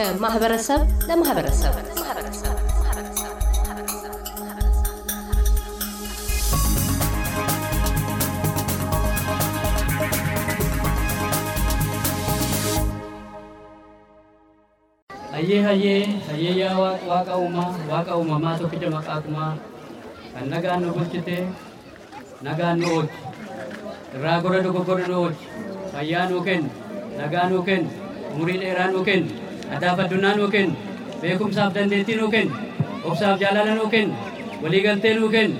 ከማህበረሰብ ለማህበረሰብ hayyee hayyee hayyeyyaa waaqa uumaa waaqa uumamaa tokkicha maqaakumaa kan nagaan nu bulchite nagaan nu oolchi irraa gora dogoggora nu oolchi fayyaa nuu kennu nagaa nuu kennu umurii dheeraa nuu kennu adaaf addunyaa nuu kennu beekumsaaf dandeettii nuu kennu obsaaf jaalala nuu kennu waliigaltee nuu kennu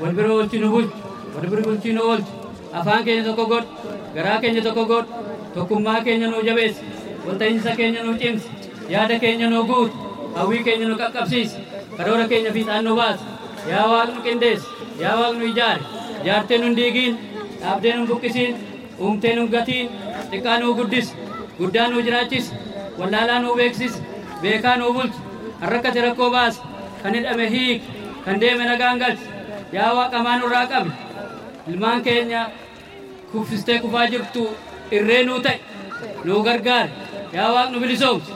wal bira oolchi nu bulchi wal bira bulchi nu oolchi afaan keenya tokko godhu garaa keenya tokko godhu tokkummaa keenya nuu jabeessi walta'iinsa keenya nuu cimsi yaada keenya nuu guutu hawwii keenya nu qaqqabsiisi karoora keenya fiixaan nu baasi yaa waaq nu qindeessi yaa waaq nu ijaare jaartee nu diigiin dhaabdee nu buqqisiin uumtee nu gatiin xiqqaa nuu guddisi guddaa nuu jiraachisi wallaalaa nuu beeksisi beekaa nuu bulchi harrakkate rakkoo baas. Kan hidhame hiik. Kan deeme nagaan galchi yaa waaqamaa nurraa qabne? Ilmaan keenya kuffistee kufaa jirtu irree nuu ta'e. Nuu gargaare. Yaa waaq nu bilisoomse.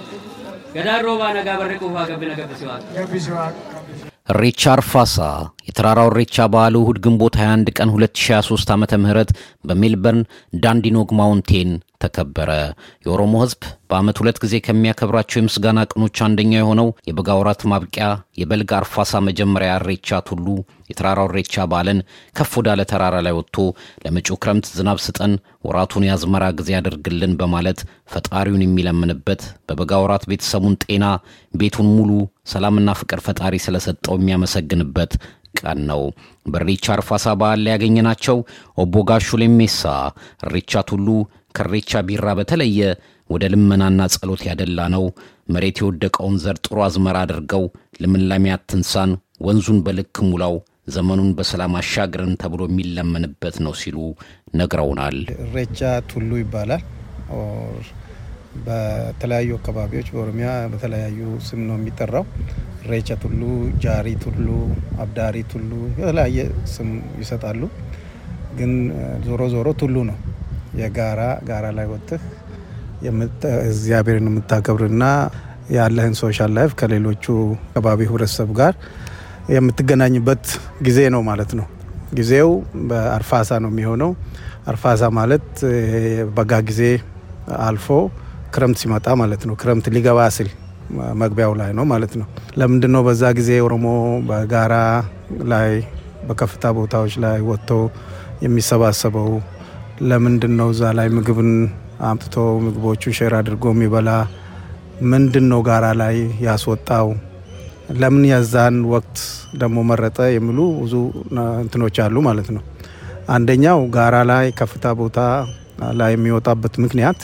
Gadaan roobaa nagaa barree quufaa gabbina gabbisi waaqa. Riichaar Fasaa የተራራው ኢሬቻ በዓሉ እሁድ ግንቦት 21 ቀን 2023 ዓመተ ምህረት በሜልበርን ዳንዲኖግ mountain ተከበረ። የኦሮሞ ሕዝብ በዓመት ሁለት ጊዜ ከሚያከብራቸው የምስጋና ቀኖች አንደኛው የሆነው የበጋ ወራት ማብቂያ የበልግ አርፋሳ መጀመሪያ ኢሬቻ ቱሉ የተራራው ኢሬቻ በዓልን ከፍ ወዳለ ተራራ ላይ ወጥቶ ለመጪው ክረምት ዝናብ ስጠን፣ ወራቱን የአዝመራ ጊዜ ያደርግልን በማለት ፈጣሪውን የሚለምንበት በበጋ ወራት ቤተሰቡን ጤና፣ ቤቱን ሙሉ ሰላምና ፍቅር ፈጣሪ ስለሰጠው የሚያመሰግንበት ቀን ነው። በኢሬቻ አርፋሳ በዓል ላይ ያገኘናቸው ኦቦ ጋሹ ሌሜሳ ኢሬቻ ቱሉ ከኢሬቻ ቢራ በተለየ ወደ ልመናና ጸሎት ያደላ ነው። መሬት የወደቀውን ዘር ጥሩ አዝመራ አድርገው ልምላሜ አትንሳን፣ ወንዙን በልክ ሙላው፣ ዘመኑን በሰላም አሻግረን ተብሎ የሚለመንበት ነው ሲሉ ነግረውናል። ኢሬቻ ቱሉ ይባላል። በተለያዩ አካባቢዎች በኦሮሚያ በተለያዩ ስም ነው የሚጠራው። ኢሬቻ ቱሉ፣ ጃሪ ቱሉ፣ አብዳሪ ቱሉ የተለያየ ስም ይሰጣሉ። ግን ዞሮ ዞሮ ቱሉ ነው። የጋራ ጋራ ላይ ወጥተህ እግዚአብሔርን የምታከብርና ያለህን social life ከሌሎቹ አካባቢ ህብረተሰብ ጋር የምትገናኝበት ጊዜ ነው ማለት ነው። ጊዜው በአርፋሳ ነው የሚሆነው። አርፋሳ ማለት በጋ ጊዜ አልፎ ክረምት ሲመጣ ማለት ነው። ክረምት ሊገባ ሲል መግቢያው ላይ ነው ማለት ነው። ለምንድን ነው በዛ ጊዜ ኦሮሞ በጋራ ላይ በከፍታ ቦታዎች ላይ ወጥቶ የሚሰባሰበው? ለምንድን ነው እዛ ላይ ምግብን አምጥቶ ምግቦቹን share አድርጎ የሚበላ? ምንድን ነው ጋራ ላይ ያስወጣው? ለምን የዛን ወቅት ደግሞ መረጠ? የሚሉ ብዙ እንትኖች አሉ ማለት ነው። አንደኛው ጋራ ላይ ከፍታ ቦታ ላይ የሚወጣበት ምክንያት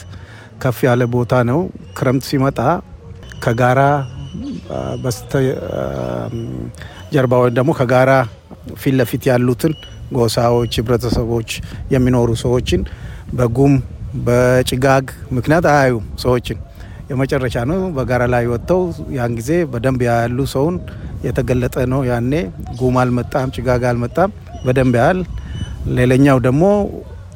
ከፍ ያለ ቦታ ነው። ክረምት ሲመጣ ከጋራ በስተ ጀርባ ወይም ደግሞ ከጋራ ፊት ለፊት ያሉትን ጎሳዎች፣ ህብረተሰቦች የሚኖሩ ሰዎችን በጉም በጭጋግ ምክንያት አያዩም። ሰዎችን የመጨረሻ ነው። በጋራ ላይ ወጥተው ያን ጊዜ በደንብ ያያሉ ሰውን የተገለጠ ነው። ያኔ ጉም አልመጣም፣ ጭጋግ አልመጣም፣ በደንብ ያያል። ሌላኛው ደግሞ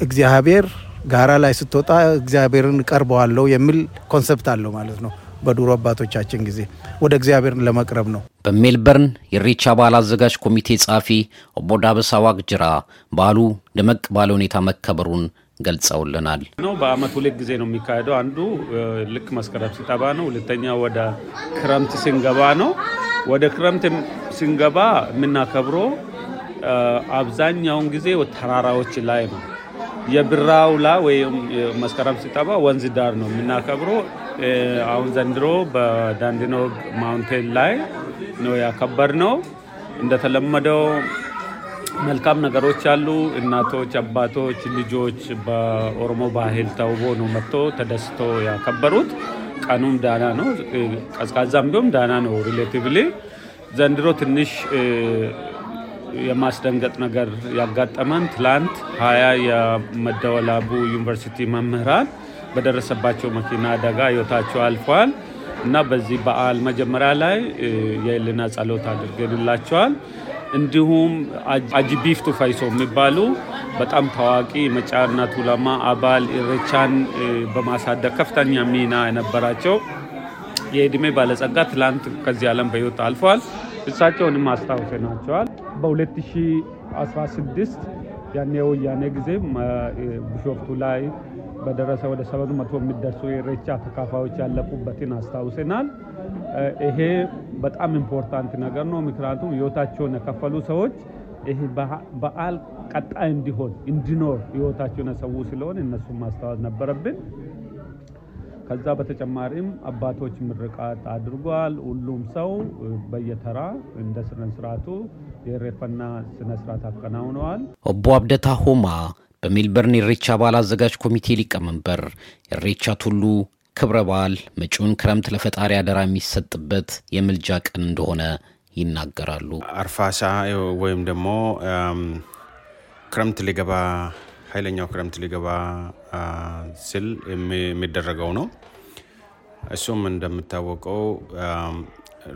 እግዚአብሔር ጋራ ላይ ስትወጣ እግዚአብሔርን እቀርበዋለሁ የሚል concept አለው ማለት ነው። በድሮ አባቶቻችን ጊዜ ወደ እግዚአብሔር ለመቅረብ ነው። በሜልበርን የኢሬቻ በዓል አዘጋጅ ኮሚቴ ጸሐፊ ኦቦ ዳበሳ ዋቅጅራ በዓሉ ደመቅ ባለ ሁኔታ መከበሩን ገልጸውልናል። ነው በአመት ሁለት ጊዜ ነው የሚካሄደው። አንዱ ልክ መስከረም ሲጠባ ነው። ሁለተኛ ወደ ክረምት ስንገባ ነው። ወደ ክረምት ስንገባ የምናከብረው አብዛኛውን ጊዜ ተራራዎች ላይ ነው። የብራው ላ ወይም መስከረም ሲጠባ ወንዝ ዳር ነው የምናከብረው። አሁን ዘንድሮ በዳንዲኖግ ማውንቴን ላይ ነው ያከበር ነው። እንደተለመደው መልካም ነገሮች አሉ። እናቶች፣ አባቶች፣ ልጆች በኦሮሞ ባህል ተውቦ ነው መጥቶ ተደስቶ ያከበሩት። ቀኑም ደህና ነው፣ ቀዝቃዛም ቢሆን ደህና ነው relatively። ዘንድሮ ትንሽ የማስደንገጥ ነገር ያጋጠመን ትላንት ሀያ የመደ ወላቡ ዩኒቨርሲቲ መምህራን በደረሰባቸው መኪና አደጋ ህይወታቸው አልፏል እና በዚህ በዓል መጀመሪያ ላይ የህሊና ጸሎት አድርገንላቸዋል። እንዲሁም አጂቢፍቱ ፈይሶ የሚባሉ በጣም ታዋቂ መጫና ቱለማ አባል ኢሬቻን በማሳደግ ከፍተኛ ሚና የነበራቸው የእድሜ ባለጸጋ ትላንት ከዚህ ዓለም በሕይወት አልፈዋል። እሳቸውንም አስታውሰናቸዋል። በ2016 ያኔ ወያኔ ጊዜ ቢሾፍቱ ላይ በደረሰ ወደ ሰባት መቶ የሚደርሱ የኢሬቻ ተካፋዮች ያለቁበትን አስታውሰናል። ይሄ በጣም important ነገር ነው። ምክንያቱም ህይወታቸውን የከፈሉ ሰዎች ይሄ በዓል ቀጣይ እንዲሆን እንዲኖር ህይወታቸውን የሰው ስለሆነ እነሱን ማስታወስ ነበረብን። ከዛ በተጨማሪም አባቶች ምርቃት አድርጓል። ሁሉም ሰው በየተራ እንደ ስነ ስርዓቱ የሬፈና ስነ ስርዓት አከናውነዋል። ኦቦ አብደታ ሆማ በሜልበርን የኢሬቻ በዓል አዘጋጅ ኮሚቴ ሊቀመንበር የኢሬቻ ቱሉ ክብረ በዓል መጪውን ክረምት ለፈጣሪ አደራ የሚሰጥበት የምልጃ ቀን እንደሆነ ይናገራሉ። አርፋሳ ወይም ደግሞ ክረምት ሊገባ ኃይለኛው ክረምት ሊገባ ስል የሚደረገው ነው። እሱም እንደምታወቀው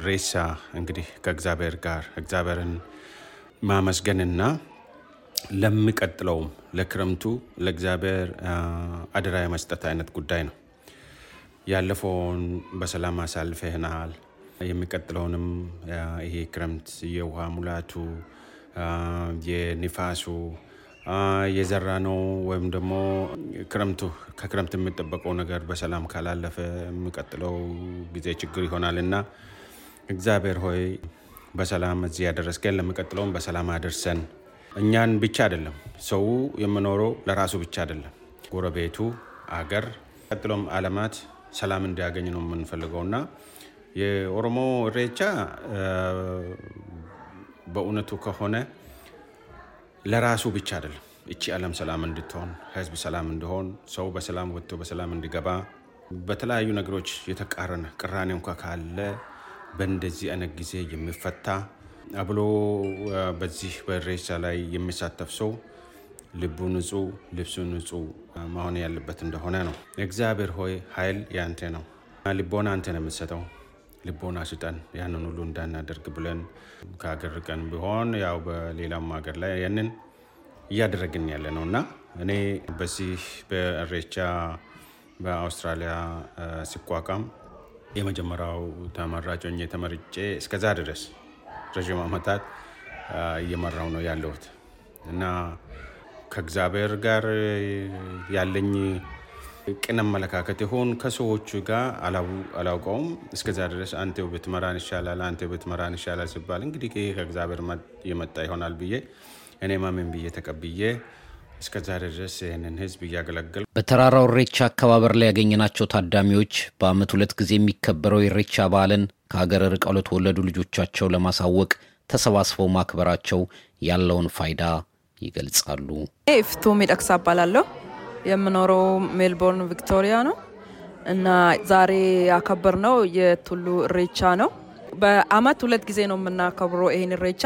ሬሳ እንግዲህ ከእግዚአብሔር ጋር እግዚአብሔርን ማመስገንና ለሚቀጥለውም ለክረምቱ ለእግዚአብሔር አደራ የመስጠት አይነት ጉዳይ ነው። ያለፈውን በሰላም አሳልፈናል። የሚቀጥለውንም ይሄ ክረምት የውሃ ሙላቱ የንፋሱ የዘራ ነው ወይም ደግሞ ክረምቱ ከክረምት የሚጠበቀው ነገር በሰላም ካላለፈ የሚቀጥለው ጊዜ ችግር ይሆናል እና እግዚአብሔር ሆይ በሰላም እዚህ ያደረስከን ለሚቀጥለውም በሰላም አደርሰን። እኛን ብቻ አይደለም ሰው የምኖረው ለራሱ ብቻ አይደለም፣ ጎረቤቱ፣ አገር፣ ቀጥሎም አለማት ሰላም እንዲያገኝ ነው የምንፈልገው እና የኦሮሞ ኢሬቻ በእውነቱ ከሆነ ለራሱ ብቻ አይደለም። እቺ ዓለም ሰላም እንድትሆን፣ ህዝብ ሰላም እንዲሆን፣ ሰው በሰላም ወጥቶ በሰላም እንዲገባ በተለያዩ ነገሮች የተቃረነ ቅራኔ እንኳ ካለ በእንደዚህ አይነት ጊዜ የሚፈታ አብሎ በዚህ በኢሬቻ ላይ የሚሳተፍ ሰው ልቡ ንጹህ፣ ልብሱ ንጹህ መሆን ያለበት እንደሆነ ነው። እግዚአብሔር ሆይ ኃይል ያንተ ነው፣ ልቦና አንተ ነው የምትሰጠው ልቦና ስጠን ያንን ሁሉ እንዳናደርግ ብለን ከሀገር ርቀን ቢሆን ያው በሌላም ሀገር ላይ ያንን እያደረግን ያለ ነው። እና እኔ በዚህ በኢሬቻ በአውስትራሊያ ሲቋቋም የመጀመሪያው ተመራጭ ሆኜ ተመርጬ እስከዛ ድረስ ረዥም ዓመታት እየመራው ነው ያለሁት። እና ከእግዚአብሔር ጋር ያለኝ ቅን አመለካከት ይሆን ከሰዎቹ ጋር አላውቀውም። እስከዛ ድረስ አንተ ብትመራን ይሻላል፣ አንተ ብትመራን ይሻላል ሲባል እንግዲህ ይህ ከእግዚአብሔር የመጣ ይሆናል ብዬ እኔ ማመን ብዬ ተቀብዬ እስከዛ ድረስ ይህንን ህዝብ እያገለገል በተራራው ኢሬቻ አከባበር ላይ ያገኘናቸው ታዳሚዎች በዓመት ሁለት ጊዜ የሚከበረው የኢሬቻ በዓልን ከሀገር ርቀው ለተወለዱ ልጆቻቸው ለማሳወቅ ተሰባስበው ማክበራቸው ያለውን ፋይዳ ይገልጻሉ። ፍቱ ሚደቅሳ እባላለሁ። የምኖረው ሜልቦርን ቪክቶሪያ ነው እና ዛሬ ያከበርነው የቱሉ ኢሬቻ ነው። በአመት ሁለት ጊዜ ነው የምናከብረው ይህን ኢሬቻ።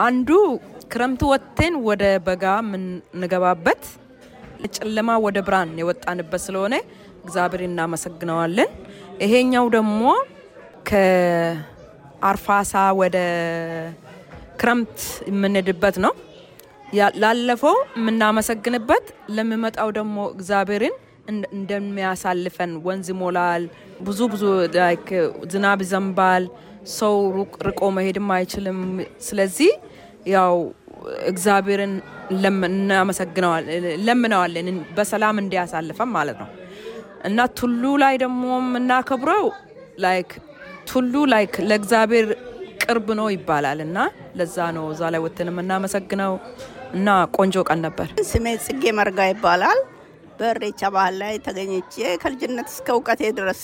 አንዱ ክረምቱ ወጥተን ወደ በጋ የምንገባበት ጨለማ ወደ ብርሃን የወጣንበት ስለሆነ እግዚአብሔር እናመሰግነዋለን። ይሄኛው ደግሞ ከአርፋሳ ወደ ክረምት የምንሄድበት ነው። ላለፈው የምናመሰግንበት ለሚመጣው ደግሞ እግዚአብሔርን እንደሚያሳልፈን ወንዝ ይሞላል፣ ብዙ ብዙ ዝናብ ይዘንባል፣ ሰው ርቆ መሄድም አይችልም። ስለዚህ ያው እግዚአብሔርን ለምነዋለን በሰላም እንዲያሳልፈን ማለት ነው። እና ቱሉ ላይ ደግሞ የምናከብረው like ቱሉ like ለእግዚአብሔር ቅርብ ነው ይባላል። እና ለዛ ነው እዛ ላይ ወጥተን የምናመሰግነው እና ቆንጆ ቀን ነበር። ስሜ ጽጌ መርጋ ይባላል። በኢሬቻ ባህል ላይ ተገኝቼ ከልጅነት እስከ እውቀቴ ድረስ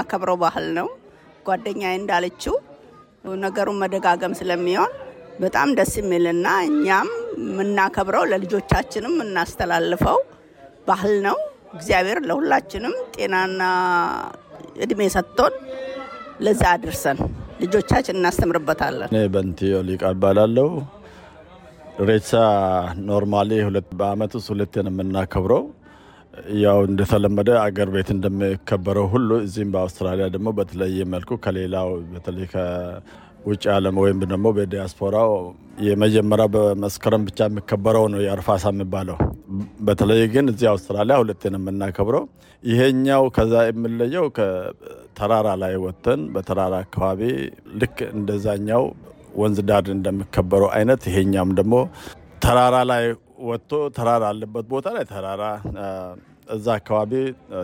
አከብረው ባህል ነው። ጓደኛዬ እንዳለችው ነገሩን መደጋገም ስለሚሆን በጣም ደስ የሚልና እኛም የምናከብረው ለልጆቻችንም የምናስተላልፈው ባህል ነው። እግዚአብሔር ለሁላችንም ጤናና እድሜ ሰጥቶን ለዛ አድርሰን ልጆቻችን እናስተምርበታለን። እኔ በንቲዮ ሊቃ እባላለሁ። ኢሬቻ normally በአመት ውስጥ ሁለቴ ነው የምናከብረው። ያው እንደተለመደ አገር ቤት እንደሚከበረው ሁሉ እዚህም በአውስትራሊያ ደግሞ በተለየ መልኩ ከሌላው በተለይ ከውጭ ዓለም ወይም ደግሞ በዲያስፖራው የመጀመሪያ በመስከረም ብቻ የሚከበረው ነው የአርፋሳ የሚባለው በተለይ ግን እዚህ አውስትራሊያ ሁለቴ ነው የምናከብረው። ይሄኛው ከዛ የሚለየው ከተራራ ላይ ወጥተን በተራራ አካባቢ ልክ እንደዛኛው ወንዝ ዳር እንደሚከበረው አይነት ይሄኛም ደግሞ ተራራ ላይ ወጥቶ ተራራ አለበት ቦታ ላይ ተራራ እዛ አካባቢ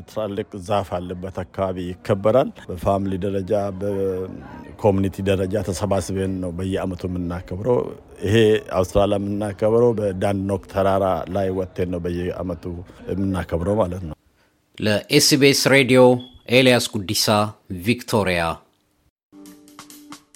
ትላልቅ ዛፍ አለበት አካባቢ ይከበራል። በ family ደረጃ በ community ደረጃ ተሰባስበን ነው በየአመቱ የምናከብረው። ይሄ አውስትራሊያ የምናከብረው በዳንኖክ ተራራ ላይ ወጥተን ነው በየአመቱ የምናከብረው ማለት ነው። ለ SBS ሬዲዮ ኤልያስ ጉዲሳ ቪክቶሪያ።